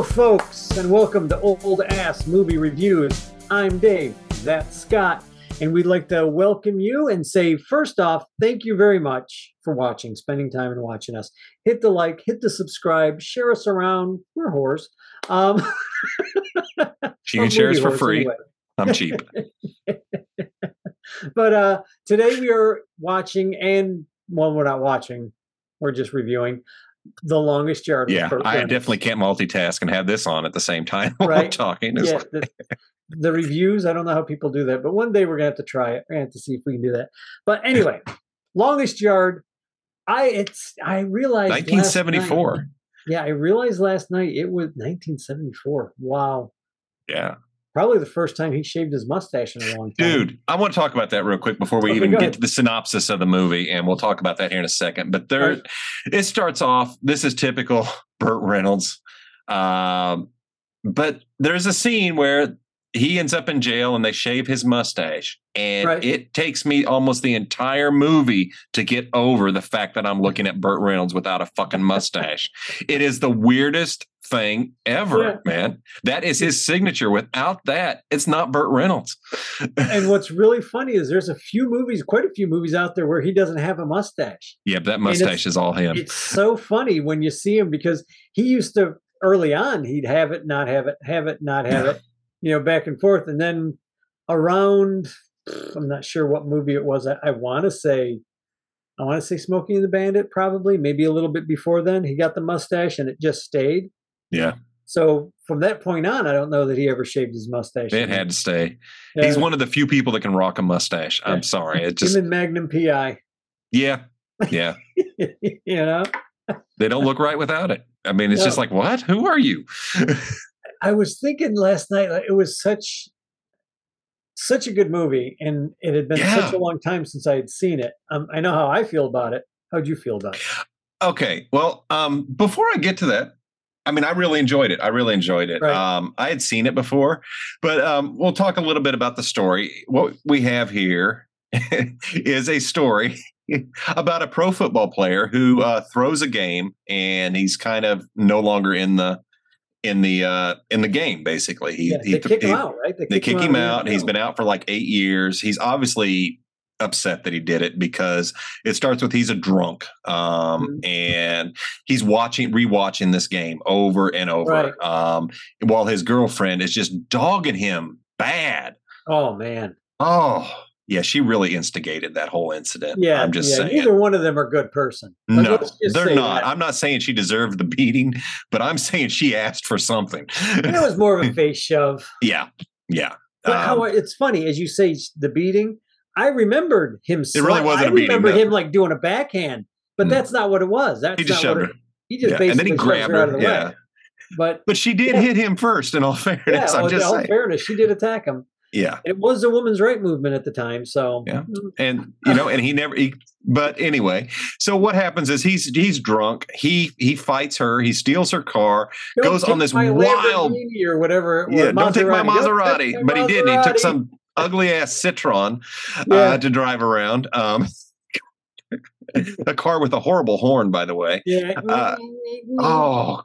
Hello, folks, and welcome to Old Ass Movie Reviews. I'm Dave, that's Scott, and we'd like to welcome you and say, first off, thank you very much for watching, spending time and watching us. Hit the like, hit the subscribe, share us around. We're whores. Um, you can share us for free. Anyway. I'm cheap. but uh, today we are watching, and well, we're not watching, we're just reviewing the longest yard. Yeah, I definitely can't multitask and have this on at the same time while right? I'm talking. yeah, like... the, the, reviews. I don't know how people do that, but one day we're gonna have to try it. We're gonna have to see if we can do that. But anyway, longest yard. I it's I realized 1974. Night, yeah, I realized last night it was 1974. Wow. Yeah. Probably the first time he shaved his mustache in a long time. Dude, I want to talk about that real quick before we okay, even get to the synopsis of the movie, and we'll talk about that here in a second. But there, right. it starts off. This is typical Burt Reynolds, um, but there's a scene where he ends up in jail and they shave his mustache, and right. it takes me almost the entire movie to get over the fact that I'm looking at Burt Reynolds without a fucking mustache. it is the weirdest thing ever, yeah. man. That is his signature. Without that, it's not Burt Reynolds. and what's really funny is there's a few movies, quite a few movies out there where he doesn't have a mustache. Yeah, but that mustache is all him. It's so funny when you see him because he used to early on he'd have it, not have it, have it, not have it, you know, back and forth. And then around I'm not sure what movie it was. I, I want to say I want to say Smokey and the Bandit, probably, maybe a little bit before then. He got the mustache and it just stayed. Yeah. So from that point on, I don't know that he ever shaved his mustache. It had to stay. Yeah. He's one of the few people that can rock a mustache. Yeah. I'm sorry. It just Him and Magnum PI. Yeah. Yeah. you know? they don't look right without it. I mean, it's no. just like, what? Who are you? I was thinking last night, like, it was such such a good movie, and it had been yeah. such a long time since I had seen it. Um, I know how I feel about it. How'd you feel about it? Okay. Well, um, before I get to that, I mean, I really enjoyed it. I really enjoyed it. Right. Um, I had seen it before, but um, we'll talk a little bit about the story. What we have here is a story about a pro football player who uh, throws a game and he's kind of no longer in the in the uh in the game basically he, yeah, he they kick he, him out right they kick, they kick him, him out, out. he's been out for like eight years he's obviously upset that he did it because it starts with he's a drunk um, mm-hmm. and he's watching rewatching this game over and over right. um, while his girlfriend is just dogging him bad oh man oh yeah she really instigated that whole incident yeah i'm just yeah, saying neither one of them are good person no they're not that. i'm not saying she deserved the beating but i'm saying she asked for something it was more of a face shove yeah yeah but um, how it's funny as you say the beating I remembered him. It really wasn't I a beating. remember him like doing a backhand, but mm. that's not what it was. That's he just shoved her. It, he just yeah. basically and then he grabbed her. her yeah. Way. But but she did yeah. hit him first. In all fairness, yeah, I'm just all saying. fairness, she did attack him. Yeah, it was a woman's right movement at the time. So yeah, and you know, and he never. He, but anyway, so what happens is he's he's drunk. He he fights her. He steals her car. Don't goes on this wild or whatever. Yeah, don't take my Maserati. But he didn't. He took some ugly ass Citroen uh, to drive around. Um, a car with a horrible horn, by the way. Yeah. Uh, oh,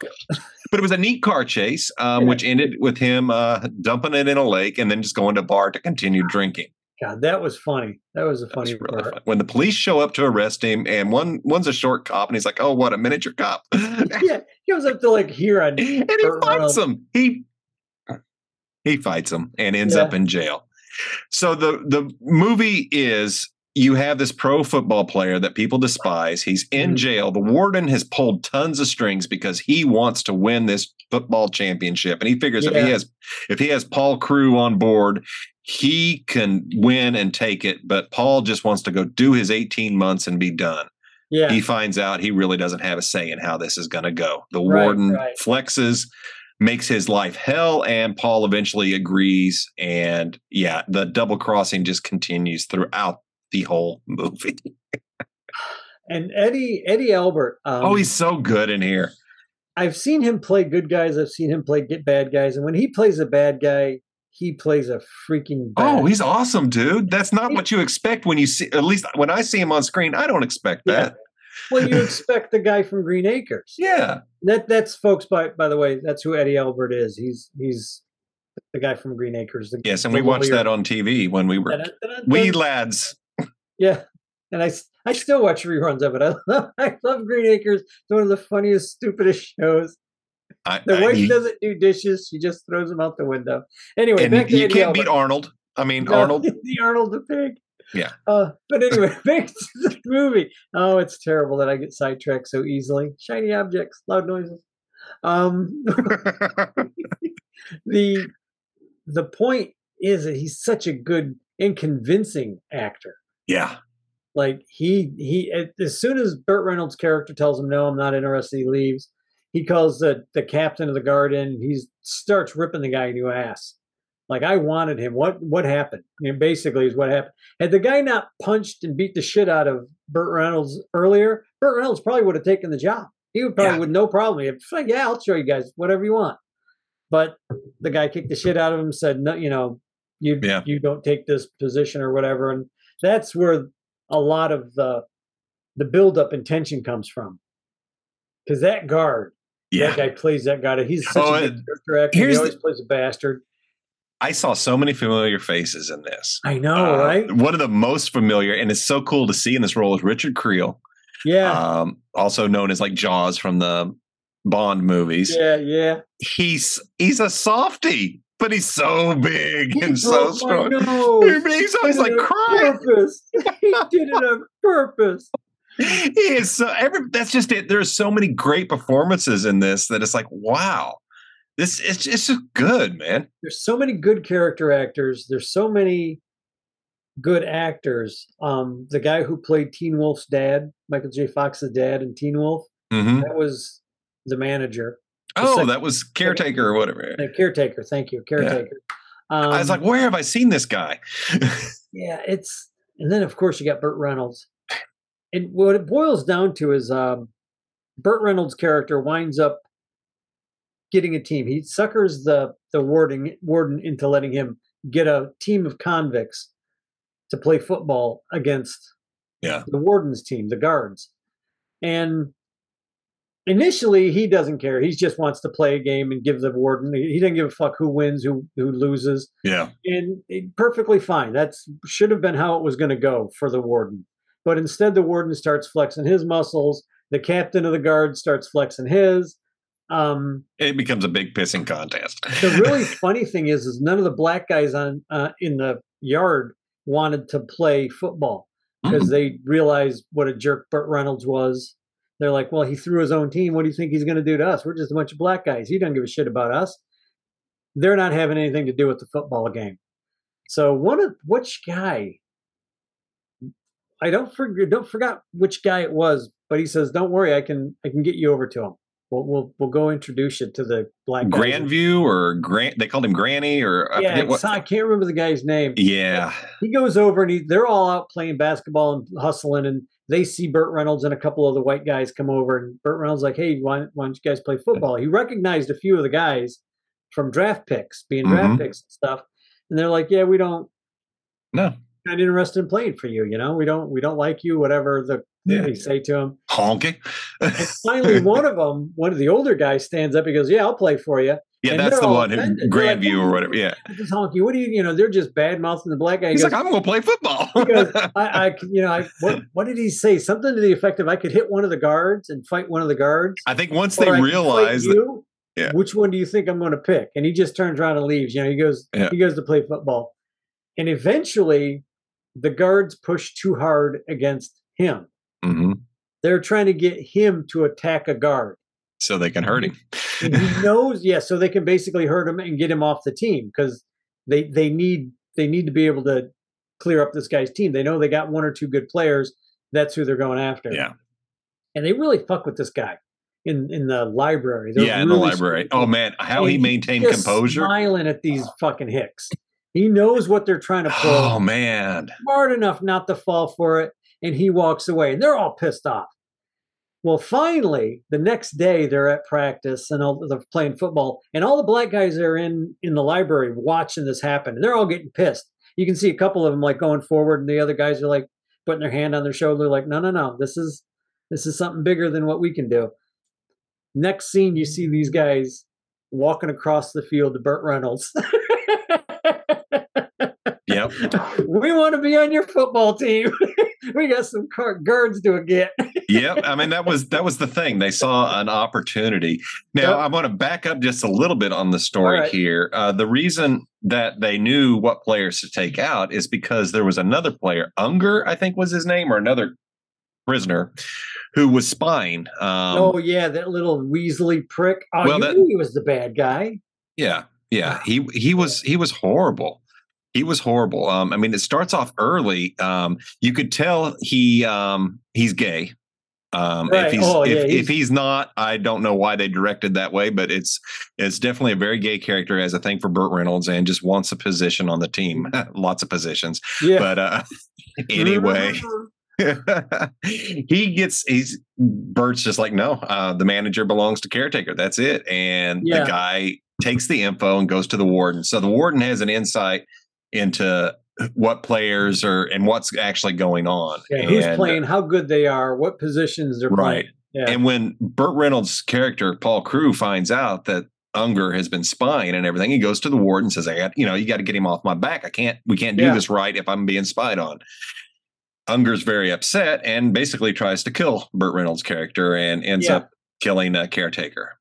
but it was a neat car chase, um, yeah. which ended with him uh, dumping it in a lake and then just going to bar to continue drinking. God, that was funny. That was a funny really part. Fun. When the police show up to arrest him, and one one's a short cop, and he's like, "Oh, what a miniature cop!" yeah, he goes up to like here on, and he fights him. He he fights him and ends yeah. up in jail. So the the movie is you have this pro football player that people despise. He's in mm-hmm. jail. The warden has pulled tons of strings because he wants to win this football championship, and he figures yeah. if he has if he has Paul Crewe on board, he can win and take it. But Paul just wants to go do his 18 months and be done. Yeah. He finds out he really doesn't have a say in how this is going to go. The right, warden right. flexes makes his life hell and paul eventually agrees and yeah the double crossing just continues throughout the whole movie and eddie eddie albert um, oh he's so good in here i've seen him play good guys i've seen him play get bad guys and when he plays a bad guy he plays a freaking oh he's awesome dude that's not what you expect when you see at least when i see him on screen i don't expect that well, you expect the guy from Green Acres. Yeah. That that's folks. By by the way, that's who Eddie Albert is. He's he's the guy from Green Acres. Yes, and we watched that on TV when we were we lads. Yeah, and I I still watch reruns of it. I love I love Green Acres. It's one of the funniest, stupidest shows. I, the wife I, doesn't do dishes; she just throws them out the window. Anyway, back to you Eddie can't Albert. beat Arnold. I mean, no, Arnold. the Arnold the pig. Yeah. Uh, but anyway, back to the movie. Oh, it's terrible that I get sidetracked so easily. Shiny objects, loud noises. Um, the the point is that he's such a good and convincing actor. Yeah. Like he he as soon as Burt Reynolds' character tells him no, I'm not interested, he leaves. He calls the the captain of the guard in. He starts ripping the guy a new ass. Like I wanted him. What what happened? I mean, basically is what happened. Had the guy not punched and beat the shit out of Burt Reynolds earlier, Burt Reynolds probably would have taken the job. He would probably yeah. with no problem. He'd like, yeah, I'll show you guys whatever you want. But the guy kicked the shit out of him, said, no, you know, you yeah. you don't take this position or whatever. And that's where a lot of the the build up and tension comes from. Because that guard, yeah. that guy plays that guy. He's such oh, a good character actor. He always the, plays a bastard. I saw so many familiar faces in this. I know, uh, right? One of the most familiar, and it's so cool to see in this role is Richard Kiel. Yeah. Um, also known as like Jaws from the Bond movies. Yeah, yeah. He's he's a softy, but he's so big he and so strong. He's always like crying. Purpose. he did it on purpose. He is so every that's just it. There's so many great performances in this that it's like, wow. This it's it's just good, man. There's so many good character actors. There's so many good actors. Um, the guy who played Teen Wolf's dad, Michael J. Fox's dad in Teen Wolf, mm-hmm. that was the manager. Oh, second, that was caretaker or whatever. caretaker, thank you, caretaker. Yeah. Um, I was like, where have I seen this guy? yeah, it's and then of course you got Burt Reynolds. And what it boils down to is um, Burt Reynolds' character winds up getting a team. He suckers the the warden warden into letting him get a team of convicts to play football against yeah. the warden's team, the guards. And initially he doesn't care. He just wants to play a game and give the warden. He doesn't give a fuck who wins, who who loses. Yeah, and it, perfectly fine. That's should have been how it was going to go for the warden. But instead, the warden starts flexing his muscles. The captain of the guard starts flexing his. Um, it becomes a big pissing contest. the really funny thing is, is none of the black guys on uh, in the yard wanted to play football because mm. they realized what a jerk Burt Reynolds was. They're like, well, he threw his own team. What do you think he's going to do to us? We're just a bunch of black guys. He doesn't give a shit about us. They're not having anything to do with the football game. So one of which guy? I don't forget. Don't forget which guy it was, but he says, "Don't worry, I can I can get you over to him." We'll we'll, we'll go introduce you to the black Grandview or Grant. They called him Granny or I yeah, I can't remember the guy's name. Yeah, he goes over and he, they're all out playing basketball and hustling, and they see Burt Reynolds and a couple of the white guys come over, and Burt Reynolds like, "Hey, why, why don't you guys play football?" He recognized a few of the guys from draft picks, being draft mm-hmm. picks and stuff, and they're like, "Yeah, we don't." No, not interested in playing for you. You know, we don't we don't like you. Whatever the yeah. they say to him. Honky. finally, one of them, one of the older guys, stands up. He goes, "Yeah, I'll play for you." Yeah, and that's the one who Grandview like, or whatever. Yeah, this honky. What do you? You know, they're just bad mouthing the black guy. He He's goes, like, "I'm going to play football." because I, I, you know, I what, what did he say? Something to the effect of, "I could hit one of the guards and fight one of the guards." I think once they realize that. Yeah. Which one do you think I'm going to pick? And he just turns around and leaves. You know, he goes yeah. he goes to play football, and eventually the guards push too hard against him. Mm-hmm. They're trying to get him to attack a guard. So they can hurt him. he knows, yeah, so they can basically hurt him and get him off the team because they they need they need to be able to clear up this guy's team. They know they got one or two good players. That's who they're going after. Yeah. And they really fuck with this guy in in the library. They're yeah, really in the library. Oh man, how he maintained composure. Smiling at these fucking hicks. He knows what they're trying to pull. Oh man. Smart enough not to fall for it. And he walks away. And they're all pissed off. Well, finally, the next day they're at practice and all, they're playing football, and all the black guys are in in the library watching this happen, and they're all getting pissed. You can see a couple of them like going forward, and the other guys are like putting their hand on their shoulder, like, "No, no, no, this is This is something bigger than what we can do. Next scene, you see these guys walking across the field to Burt Reynolds. Yep. we want to be on your football team. we got some guards to get. Yep. I mean, that was that was the thing. They saw an opportunity. Now, Yep. I want to back up just a little bit on the story right. here. Uh, the reason that they knew what players to take out is because there was another player, Unger, I think was his name, or another prisoner, who was spying. Um, oh yeah, that little Weasley prick. Oh, Well, you that- knew he was the bad guy. Yeah, yeah. He he was he was horrible. He was horrible. Um, I mean, it starts off early. Um, you could tell he um he's gay. Um, Right. if he's Oh, if, yeah, if he's- he's not, I don't know why they directed that way, but it's it's definitely a very gay character as a thing for Burt Reynolds and just wants a position on the team. Lots of positions. Yeah. But uh anyway. he gets he's Burt's just like no uh the manager belongs to caretaker that's it and Yeah. the guy takes the info and goes to the warden so the warden has an insight into what players are and what's actually going on Yeah, who's And- playing, how good they are, what positions they're right playing. Yeah. and when Burt Reynolds' character Paul Crewe finds out that Unger has been spying and everything, he goes to the warden and says, "I got, you know, you got to get him off my back. I can't, we can't do Yeah. this right if I'm being spied on." Unger's very upset and basically tries to kill Burt Reynolds' character and ends Yeah. up killing a caretaker.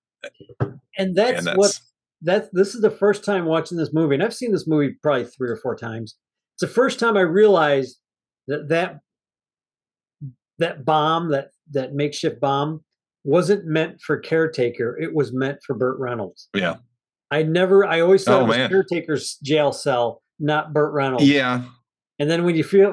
and that's, and that's what that's this is the first time watching this movie, and I've seen this movie probably three or four times. It's the first time I realized that that that bomb, that that makeshift bomb, wasn't meant for caretaker. It was meant for Burt Reynolds. yeah, I never. I always thought Oh, it was man. caretaker's jail cell, not Burt Reynolds. yeah, And then when you feel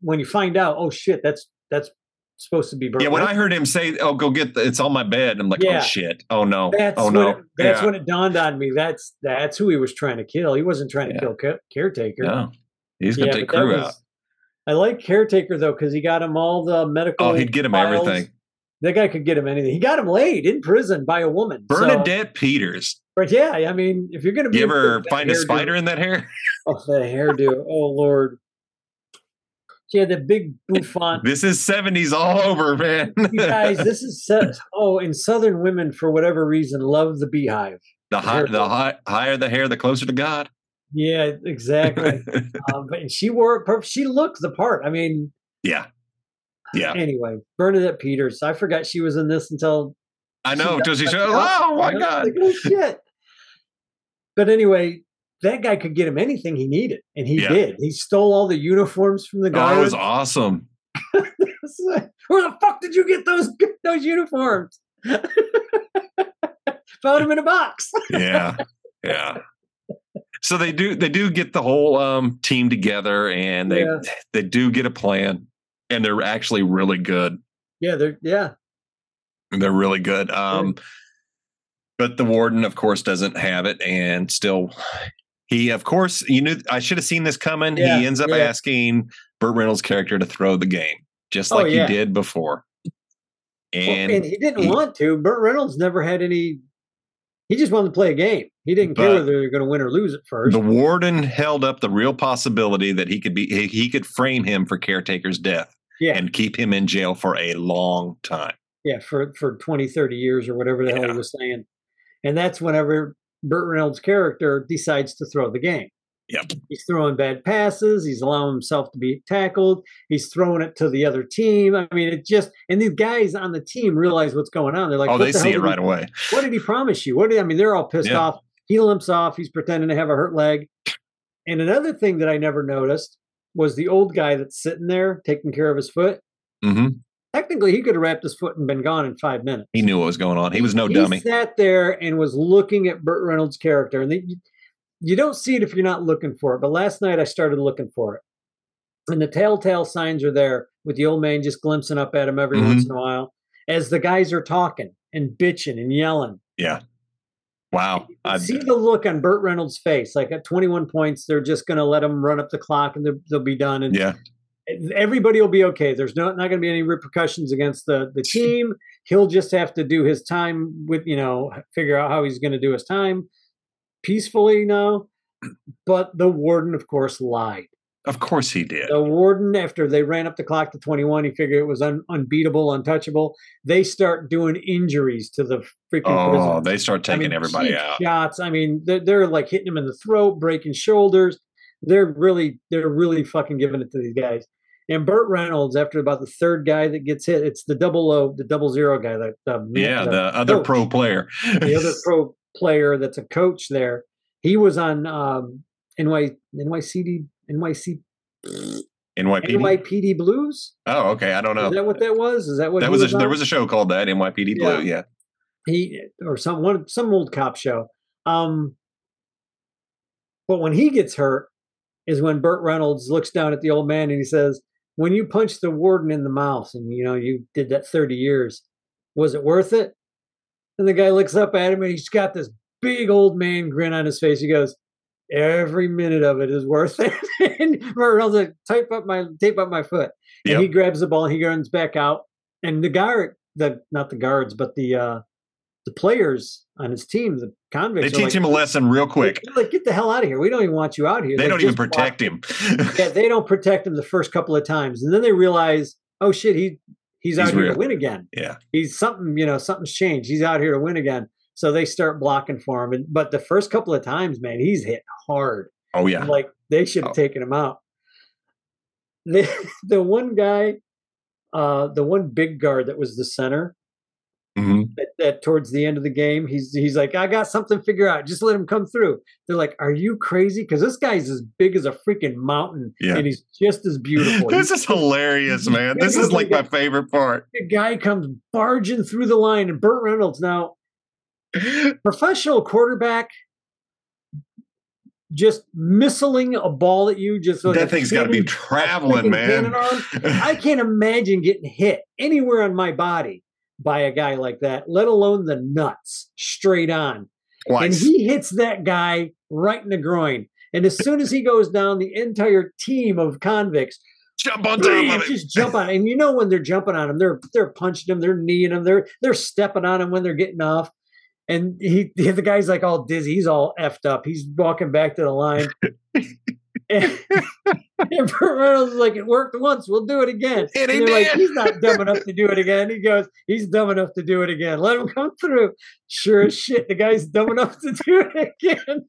when you find out, oh shit, that's that's supposed to be Burt. yeah. When I heard him say, "Oh, go get the, it's on my bed," I'm like, oh, Yeah. "Oh shit! Oh no! That's oh when no!" it, that's yeah. when it dawned on me. That's that's who he was trying to kill. He wasn't trying to Yeah. kill ca- caretaker. no, he's gonna take but that crew was- out. I like caretaker though because he got him all the medical. Oh, he'd get him files. everything. That guy could get him anything. He got him laid in prison by a woman. so- Bernadette Peters. but yeah, I mean, if you're gonna be You ever find a spider in that hair? Oh, the hairdo. Oh Lord. She had that big bouffant. This is 70s all over, man. you guys, this is oh, and Southern women for whatever reason love the beehive. the high, the high, higher the hair, the closer to God. Yeah, exactly. um, but she wore it. She looked the part. I mean, yeah. Yeah. anyway, Bernadette Peters. I forgot she was in this until I know. Does back out. Oh my God. like, oh shit. But anyway, that guy could get him anything he needed, and he Yeah. did. He stole all the uniforms from the Oh, That was awesome. Like, Where the fuck did you get those those uniforms? Found them in a box. Yeah. Yeah. So they do they do get the whole um team together and they Yeah. they do get a plan and they're actually really good. Yeah, they're yeah. They're really good. Um but the warden of course doesn't have it and still he of course you knew I should have seen this coming. Yeah, he ends up asking Burt Reynolds' character to throw the game just Oh, like yeah. he did before. Well, And, And, he didn't he- want to. Burt Reynolds never had any. He just wanted to play a game. He didn't care whether they were going to win or lose at first. the warden held up the real possibility that he could be he, he could frame him for caretaker's death yeah, and keep him in jail for a long time. yeah, for for 20, 30 years or whatever the hell Yeah. he was saying. And that's whenever Burt Reynolds' character decides to throw the game. Yep. He's throwing bad passes. He's allowing himself to be tackled. He's throwing it to the other team. I mean, it just and these guys on the team realize what's going on. They're like, oh, "What they the see it hell he- right away. What did he promise you? What did I mean? They're all pissed Yeah. off. He limps off. He's pretending to have a hurt leg. And another thing that I never noticed was the old guy that's sitting there taking care of his foot. hmm Technically, he could have wrapped his foot and been gone in five minutes. He knew what was going on. He was no dummy. he dummy. sat there and was looking at Burt Reynolds' character, and they, you don't see it if you're not looking for it. But last night I started looking for it, and the telltale signs are there with the old man just glimpsing up at him every Mhm. once in a while as the guys are talking and bitching and yelling. Yeah. Wow. See the look on Burt Reynolds' face. Like at 21 points, they're just going to let him run up the clock and they'll, they'll be done. And yeah. everybody will be okay. There's no, not going to be any repercussions against the, the team. He'll just have to do his time with, you know, figure out how he's going to do his time peacefully now. But the warden, of course, lied. Of course he did. The warden, after they ran up the clock to 21, he figured it was un- unbeatable, untouchable. They start doing injuries to the freaking Oh, prisoners. they start I taking mean, everybody out. Shots. I mean, they're, they're like hitting him in the throat, breaking shoulders. They're really, they're really fucking giving it to these guys. And Burt Reynolds, after about the third guy that gets hit, it's the double O, the double zero guy, That the Yeah, the other coach, pro player. the other pro player that's a coach there. He was on um, NY, NYCD, NYC, NYPD. NYPD Blues. Oh, okay. I don't know. Is that what that was? Is that what That he was a, there was a show called that NYPD Blue. Yeah. he or some one some old cop show. Um, but when he gets hurt is when Burt Reynolds looks down at the old man and he says, "When you punched the warden in the mouth and you know you did that thirty years, was it worth it?" And the guy looks up at him and he's got this big old man grin on his face. He goes, "Every minute of it is worth it." and Reynolds like, "Tape up my tape up my foot." And Yep. he grabs the ball and he runs back out. And the guard, the not the guards, but the uh the players on his team, the convicts, They teach like, him a lesson real quick. Like, get the hell out of here. We don't even want you out here. They Like, don't even protect him. Yeah, they don't protect him the first couple of times, and then they realize, oh shit, he he's out He's here real. to win again. Yeah. He's something, you know, something's changed. He's out here to win again. So they start blocking for him. And but the first couple of times, man, he's hit hard. Oh yeah. Like they should have Oh. taken him out. The the one guy, uh, the one big guard that was the center, hmm that, that towards the end of the game, he's he's like, I got something figured out. Just let him come through. They're like, Are you crazy? Because this guy's as big as a freaking mountain, Yeah. and he's just as beautiful. This He's is hilarious, man. This is like my favorite part. the guy comes barging through the line, and Burt Reynolds now professional quarterback. Just missiling a ball at you, just like That thing's got to be traveling, man. I can't imagine getting hit anywhere on my body by a guy like that, let alone the nuts straight on. Twice. And he hits that guy right in the groin. And as soon as he goes down, the entire team of convicts Jump on top of just jump on. And you know when they're jumping on him, they're they're punching him, they're kneeing him, they're they're stepping on him when they're getting off. And he the guy's like all dizzy, he's all effed up. He's walking back to the line. and, and Burt Reynolds is like, it worked once, we'll do it again. And they're like, he's not dumb enough to do it again. He goes, he's dumb enough to do it again. Let him come through. Sure as shit, the guy's dumb enough to do it again.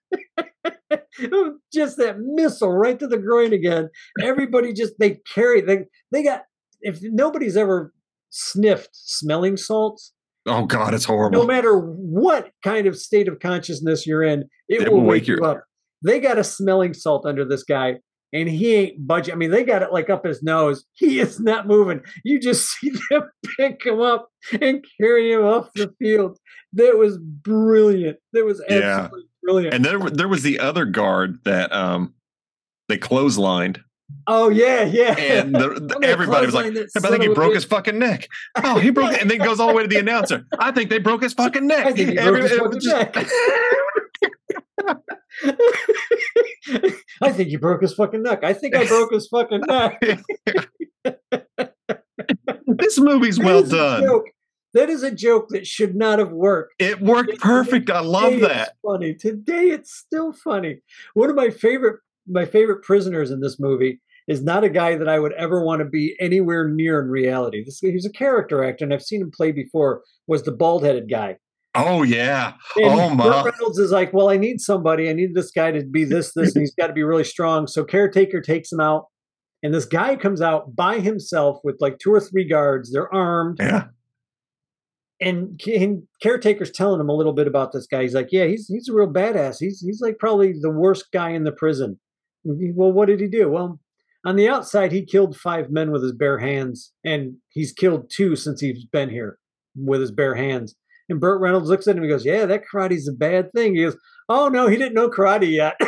just that missile right to the groin again. Everybody just they carry they they got if nobody's ever sniffed smelling salts, Oh God, it's horrible. no matter what kind of state of consciousness you're in, it, It will will wake wake you up. They got a smelling salt under this guy, and he ain't budging. I mean, they got it like up his nose. He is not moving. You just see them pick him up and carry him off the field. That was brilliant. That was Yeah. absolutely brilliant. And there, there was the other guard that um they clotheslined, oh yeah, yeah. and the, I'm everybody was like, I think he broke bitch." his fucking neck. Oh, he broke it. And then goes all the way to the announcer. I think they broke his fucking neck. I think he broke his fucking neck. I think he broke his fucking neck. I think I broke his fucking neck. this movie's well done. That is a joke that should not have worked. It worked perfect. I love that. Funny. Today it's still funny. One of my favorite my favorite prisoners in this movie is not a guy that I would ever want to be anywhere near in reality. This he's a character actor, and I've seen him play before. Was the bald headed guy? Oh yeah. And Oh, my. Burt Reynolds is like, well, I need somebody. I need this guy to be this, this, and he's got to be really strong. So caretaker takes him out, and this guy comes out by himself with like two or three guards. They're armed, Yeah. and, and caretaker's telling him a little bit about this guy. He's like, yeah, he's he's a real badass. He's he's like probably the worst guy in the prison. Mm, well, what did he do? Well, on the outside, he killed five men with his bare hands, and he's killed two since he's been here with his bare hands. And Burt Reynolds looks at him and goes, "Yeah, that karate's a bad thing." He goes, "Oh no, he didn't know karate yet."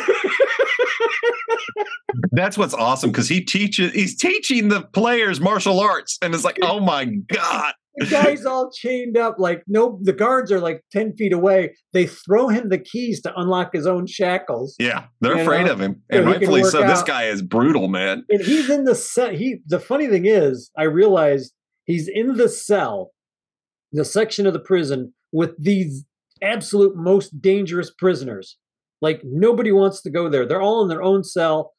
That's what's awesome because he teaches he's teaching the players martial arts. And it's like, oh my God. The guy's all chained up, like no, the guards are like ten feet away. They throw him the keys to unlock his own shackles. Yeah, they're afraid of him. And can rightfully so. This guy is brutal, man. and he's in the cell. He the funny thing is, I realized he's in the cell, the section of the prison with these absolute most dangerous prisoners. Like nobody wants to go there. They're all in their own cell.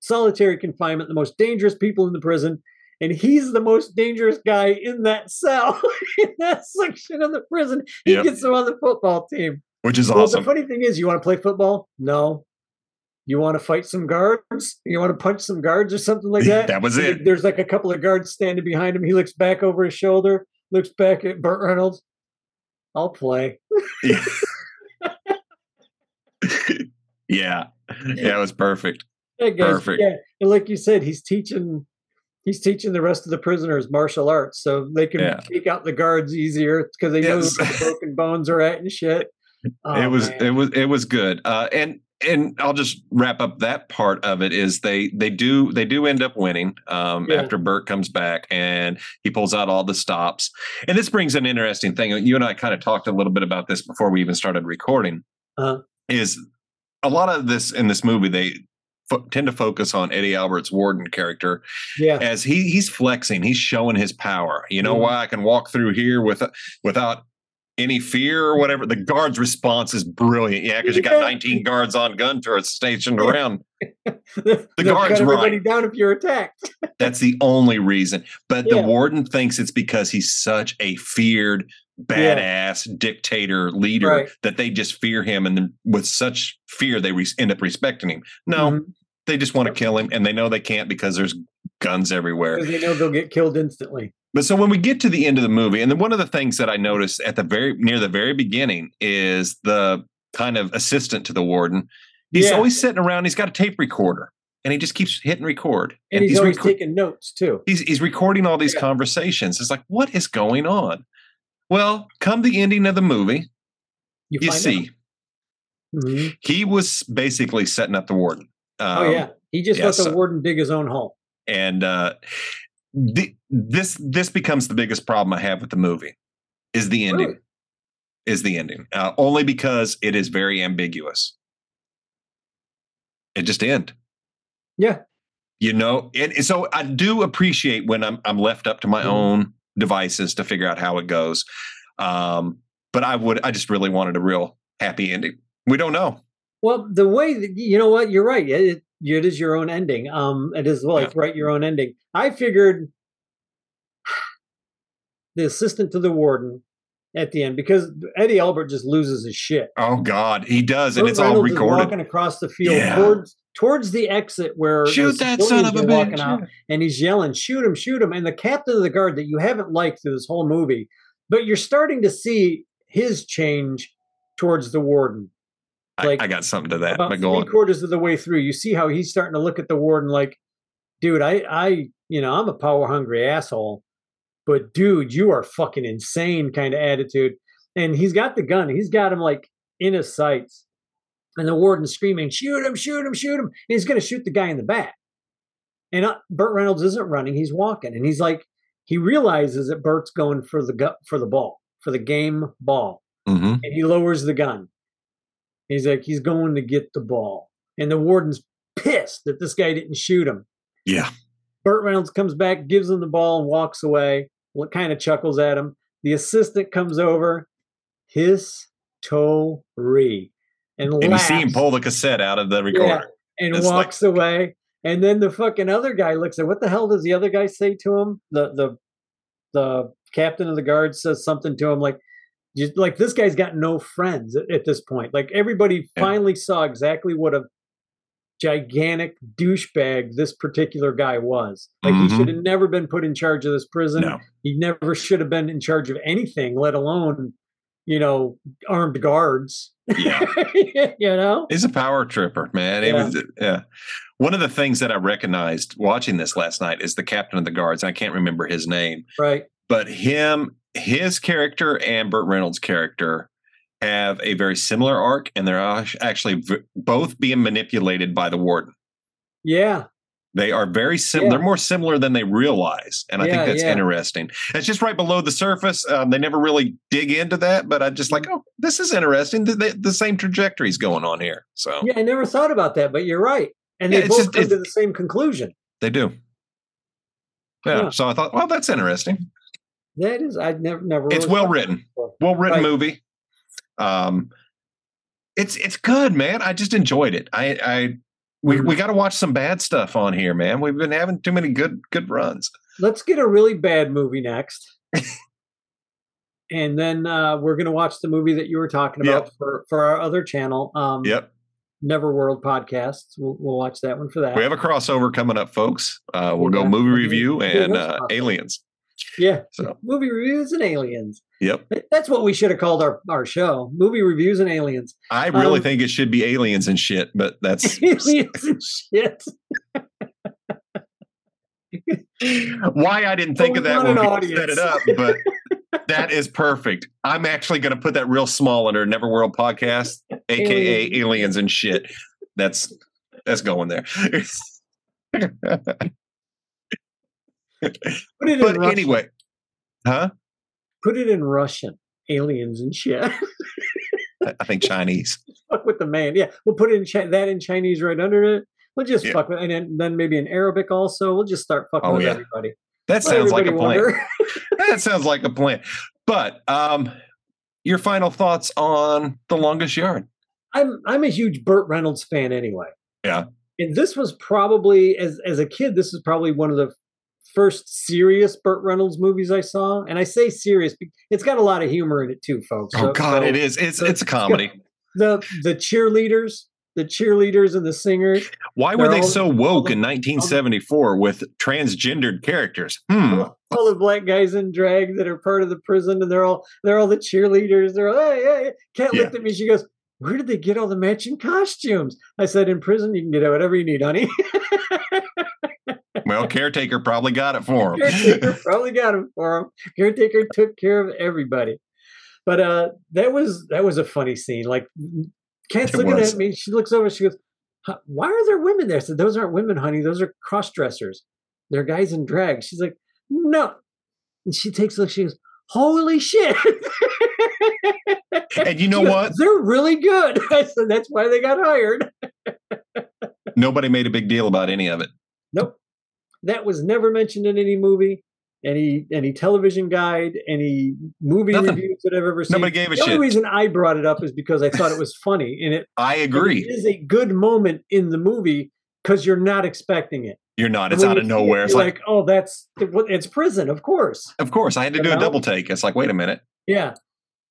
solitary confinement, the most dangerous people in the prison, and he's the most dangerous guy in that cell in that section of the prison. He Yep. gets him on the football team. which is Well, awesome. the funny thing is, you want to play football? No. You want to fight some guards? You want to punch some guards or something like that? That was it. There's like a couple of guards standing behind him. He looks back over his shoulder, looks back at Burt Reynolds. I'll play. yeah. yeah. Yeah, it was perfect. That guy's, Perfect. Yeah, and like you said, he's teaching. He's teaching the rest of the prisoners martial arts, so they can Yeah. take out the guards easier because they know Yes. where the broken bones are at and shit. Oh, it was man. it was it was good. Uh and and I'll just wrap up that part of it is they they do they do end up winning um Yeah. after Burt comes back and he pulls out all the stops. And this brings an interesting thing. You and I kind of talked a little bit about this before we even started recording. Uh-huh. Is a lot of this in this movie they fo- tend to focus on Eddie Albert's Warden character yeah, as he he's flexing, he's showing his power. You know Mhm. why I can walk through here with without any fear or whatever. The guard's response is brilliant. Yeah, because you got 19 guards on gun turrets stationed around. the guard's cut everybody right. down if you're attacked. That's the only reason. But Yeah. the warden thinks it's because he's such a feared badass dictator leader Right. that they just fear him and then with such fear they re- end up respecting him. No, Mhm. They just want to kill him and they know they can't because there's guns everywhere. because they know they'll get killed instantly. But so when we get to the end of the movie, and then one of the things that I noticed at the very near the very beginning is the kind of assistant to the warden. He's Yeah. always sitting around. He's got a tape recorder, and he just keeps hitting record. And he's, always reco- taking notes too. he's he's recording all these Yeah. conversations. It's like, what is going on? Well, come the ending of the movie, you, find see. Mhm. he was basically setting up the warden. Um, oh yeah, he just yeah, let the so- warden dig his own hole. and uh, the, this this becomes the biggest problem I have with the movie is the ending. Really? Is the ending uh, only because it is very ambiguous. It just end, Yeah, you know. And so I do appreciate when I'm I'm left up to my Mhm. own devices to figure out how it goes. Um, but I would I just really wanted a real happy ending. We don't know. Well, the way that you know what you're right. It, it, is your own ending. Um, it is like write your own ending. I figured the assistant to the warden at the end because Eddie Albert just loses his shit. Oh God, he does, and it's all Reynolds is recorded. walking across the field Yeah. towards towards the exit where Shoot that son of a civilians are walking bitch! out, and he's yelling, "Shoot him! Shoot him!" And the captain of the guard that you haven't liked through this whole movie, but you're starting to see his change towards the warden. I, like, I got something to that. about But three quarters of the way through, you see how he's starting to look at the warden like, dude, I, I, you know, I'm a power hungry asshole, but dude, you are fucking insane kind of attitude. And he's got the gun. He's got him like in his sights. And the warden's screaming, shoot him, shoot him, shoot him. And he's going to shoot the guy in the back. And uh, Burt Reynolds isn't running. He's walking. And he's like, he realizes that Burt's going for the gu- for the ball, for the game ball hmm and he lowers the gun. He's like, he's going to get the ball. And the warden's pissed that this guy didn't shoot him. Yeah. Burt Reynolds comes back, gives him the ball, and walks away. Kind of chuckles at him. The assistant comes over, history, and, And you see him pull the cassette out of the recorder. and It's like- walks away. And then the fucking other guy looks at what the hell does the other guy say to him? The the the captain of the guard says something to him like just like this guy's got no friends at, at this point. Like everybody Yeah. finally saw exactly what a gigantic douchebag this particular guy was. Like Mhm. he should have never been put in charge of this prison. No. He never should have been in charge of anything, let alone, you know, armed guards. Yeah. you know? He's a power tripper, man. It was yeah. One of the things that I recognized watching this last night is the captain of the guards. I can't remember his name, Right. but him, his character, and Burt Reynolds' character have a very similar arc, and they're actually v- both being manipulated by the warden. Yeah. They are very similar. Yeah. They're more similar than they realize, and I Yeah, think that's yeah. interesting. It's just right below the surface. Um, they never really dig into that, but I just like, oh, this is interesting. The, the, the same trajectories going on here, so Yeah, I never thought about that, but you're right. And they both just- come to the same conclusion. they do. Yeah, Yeah. so I thought, well, that's interesting. That is, I'd never, never. It's well written. Well written Right. movie. Um, it's it's good, man. I just enjoyed it. I I we we got to watch some bad stuff on here, man. We've been having too many good good runs. Let's get a really bad movie next. and then uh, we're going to watch the movie that you were talking about Yep. for, for our other channel, um, Yep. Neverworld podcast. We'll, we'll watch that one for that. We have a crossover coming up, folks. Uh, we'll go movie review and uh, aliens. Yeah, So- movie reviews and aliens. Yep. That's what we should have called our, our show: movie reviews and aliens. I really Um, think it should be aliens and shit, but that's aliens and shit. why I didn't think Well, of that when we set it up, but that is perfect. I'm actually going to put that real small under Neverworld podcast, aka Aliens. aliens and shit. That's that's going there. Put it in but anyway, huh? Put it in Russian. Aliens and shit. I- think Chinese. fuck with the man. Yeah, we'll put it in Chi- that in Chinese right under it. We'll just Yeah. fuck with, and then, then maybe in Arabic also. We'll just start fucking Oh, with yeah. everybody. That Let sounds like a everybody plan. that sounds like a plan. But um, your final thoughts on the longest yard? I'm I'm a huge Burt Reynolds fan anyway. Yeah. And this was probably as as a kid, this is probably one of the first serious Burt Reynolds movies I saw. And I say serious, it's got a lot of humor in it too, folks. Oh So- God, so it is. It's so- it's a comedy. The the cheerleaders, the cheerleaders and the singers. Why were They're all- so woke in 1974 with transgendered characters? Hmm. all all the black guys in drag that are part of the prison, and they're all they're all the cheerleaders. They're all, hey, hey. Kat Yeah. looked at me. She goes, "Where did they get all the matching costumes?" I said, "In prison, you can get whatever you need, honey." Well, caretaker probably got it for him. Caretaker probably got him for him. Caretaker took care of everybody. But uh, that was that was a funny scene. Like, Kat's It looking was. at me. She looks over. She goes, "Why are there women there?" I said, "Those aren't women, honey. Those are cross dressers. They're guys in drag." She's like, "No." And she takes a look. She goes, "Holy shit!" and you know goes, what? They're really good. I said, "That's why they got hired." Nobody made a big deal about any of it. Nope. That was never mentioned in any movie, any any television guide, any movie Nothing. reviews that I've ever seen. Nobody gave a the only shit. reason I brought it up is because I thought it was funny, and it, I agree. it is a good moment in the movie because you're not expecting it. You're not. It's out of see it, nowhere. It's you're like, oh, that's it's prison, of course. of course, I had to you do a double take. It's like, wait a minute. Yeah,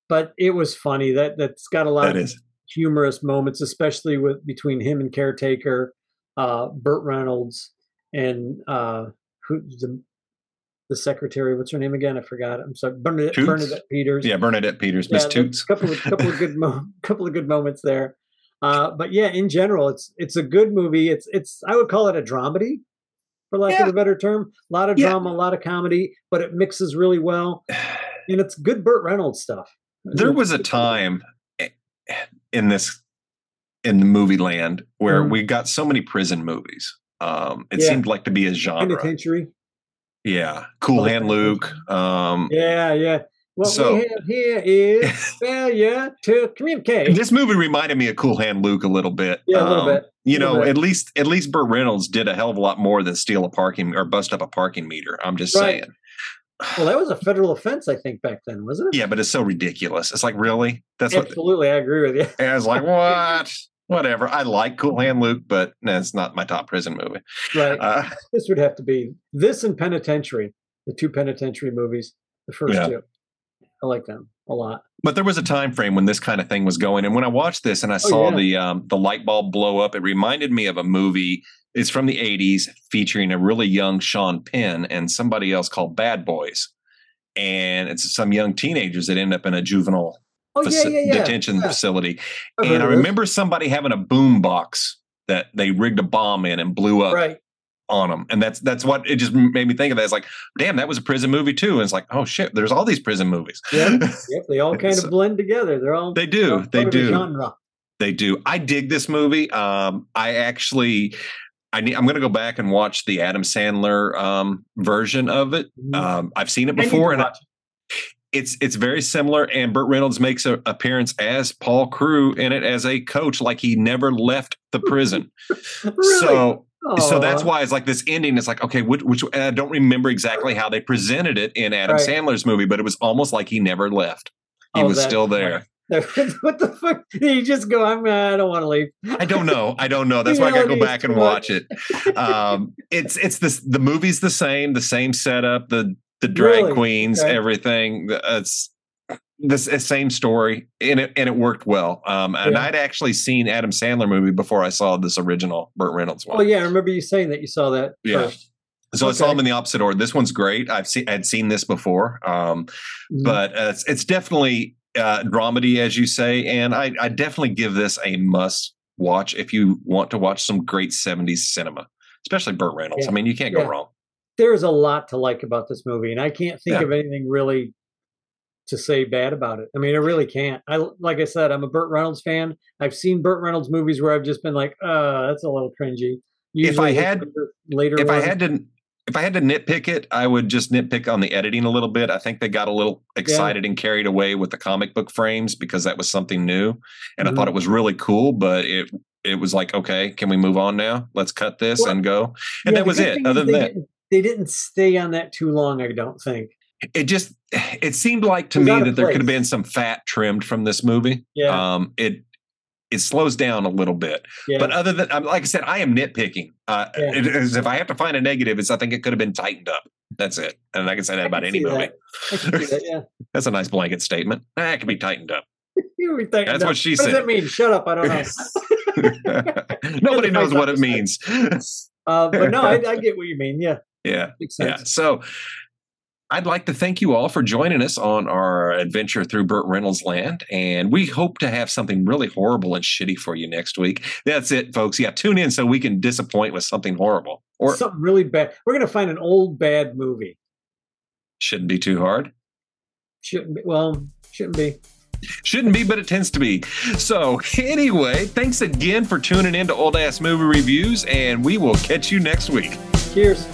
but it was funny. That that's got a lot That of is. humorous moments, especially with between him and caretaker, uh, Burt Reynolds, and uh, who the the secretary. What's her name again? I forgot. I'm sorry, Bernadette, Toots? Bernadette Peters. Yeah, Bernadette Peters, Miss Toots. Couple of couple of good mo- couple of good moments there. Uh, but yeah, in general, it's it's a good movie. It's it's I would call it a dramedy, for lack Yeah. of a better term. A lot of Yeah. drama, a lot of comedy, but it mixes really well, and it's good Burt Reynolds stuff. There was a time in this in the movie land where Mhm. we got so many prison movies. Um, it Yeah. seemed like to be a genre. penitentiary. Yeah, Cool Hand. Luke. Um, Yeah, yeah. What So- we have here is failure to communicate. this movie reminded me of Cool Hand Luke a little bit. Yeah, a little Um, bit. You Little know, bit. at least at least Burt Reynolds did a hell of a lot more than steal a parking or bust up a parking meter. I'm just Right. saying. Well, that was a federal offense, I think, back then, wasn't it? Yeah, but it's so ridiculous. It's like really. That's what. Absolutely, I agree with you. And I was like, what? Whatever. I like Cool Hand Luke, but that's not my top prison movie. Right. Uh, this would have to be this and Penitentiary, the two Penitentiary movies, the first Yeah. two. I like them a lot. but there was a time frame when this kind of thing was going, and when I watched this and I saw Oh, yeah. the um, the light bulb blow up, it reminded me of a movie. It's from the '80s, featuring a really young Sean Penn and somebody else called Bad Boys, and it's some young teenagers that end up in a juvenile Oh faci- yeah, yeah. detention yeah. facility. I've and I remember somebody having a boom box that they rigged a bomb in and blew up Right. on them. And that's that's what it just made me think of that. It's like, damn, that was a prison movie too. And it's like, oh shit, there's all these prison movies. Yep. Yep. They all kind So- of blend together. They're all They do. all They part of the do. Genre. They do. I dig this movie. Um, I actually I need, I'm going to go back and watch the Adam Sandler um, version of it. Mhm. Um, I've seen it I need to before, and I- it. It's it's very similar. And Burt Reynolds makes an appearance as Paul Crewe in it as a coach, like he never left the prison. really? So so that's why it's like this ending. It's like okay, which, which I don't remember exactly how they presented it in Adam Right. Sandler's movie, but it was almost like he never left. He Oh, was still there. what the fuck? You just go. I'm. I don't want to leave. I don't know. I don't know. That's why I gotta go back and watch it. Um, it's it's this. The movie's the same. The same setup. The the drag really? queens. Okay. Everything. It's the same story, and it and it worked well. Um, and yeah. I'd actually seen Adam Sandler movie before I saw this original Burt Reynolds one. Oh yeah, I remember you saying that you saw that. Yeah. First. So okay. I saw them in the opposite order. This one's great. I've seen I'd seen this before, um, mm-hmm. but uh, it's, it's definitely uh, dramedy, as you say, and I, I definitely give this a must watch if you want to watch some great '70s cinema, especially Burt Reynolds. Yeah. I mean, you can't go wrong. There's a lot to like about this movie, and I can't think yeah. of anything really to say bad about it. I mean, I really can't. I like I said, I'm a Burt Reynolds fan. I've seen Burt Reynolds movies where I've just been like, uh, that's a little cringy. Usually if I had later, if I had to if I had to nitpick it, I would just nitpick on the editing a little bit. I think they got a little excited yeah. and carried away with the comic book frames because that was something new, and mm-hmm. I thought mm-hmm. it was really cool. But it it was like, okay, can we move on now? Let's cut this well, and go. And yeah, that was it. Other than that, they didn't stay on that too long. I don't think it just it seemed like to me that there could have been some fat trimmed from this movie. Yeah. Um, it it slows down a little bit. Yeah. But other than, like I said, I am nitpicking. Uh, yeah. it is, if I have to find a negative, it's I think it could have been tightened up. That's it. And I can say that I about any movie. That. Yeah. That's a nice blanket statement. That ah, can be tightened up. That's up. what she what said. What does that mean? Shut up. I don't know. Nobody knows what it means. uh, but no, I, I, get what you mean. Yeah. Yeah. Yeah. So I'd like to thank you all for joining us on our adventure through Burt Reynolds land. And we hope to have something really horrible and shitty for you next week. That's it, folks. Yeah, tune in so we can disappoint with something horrible or something really bad. We're going to find an old bad movie. Shouldn't be too hard. Shouldn't be. Well, shouldn't be. Shouldn't be, but it tends to be. So, anyway, thanks again for tuning in to Old Ass Movie Reviews, and we will catch you next week. Cheers.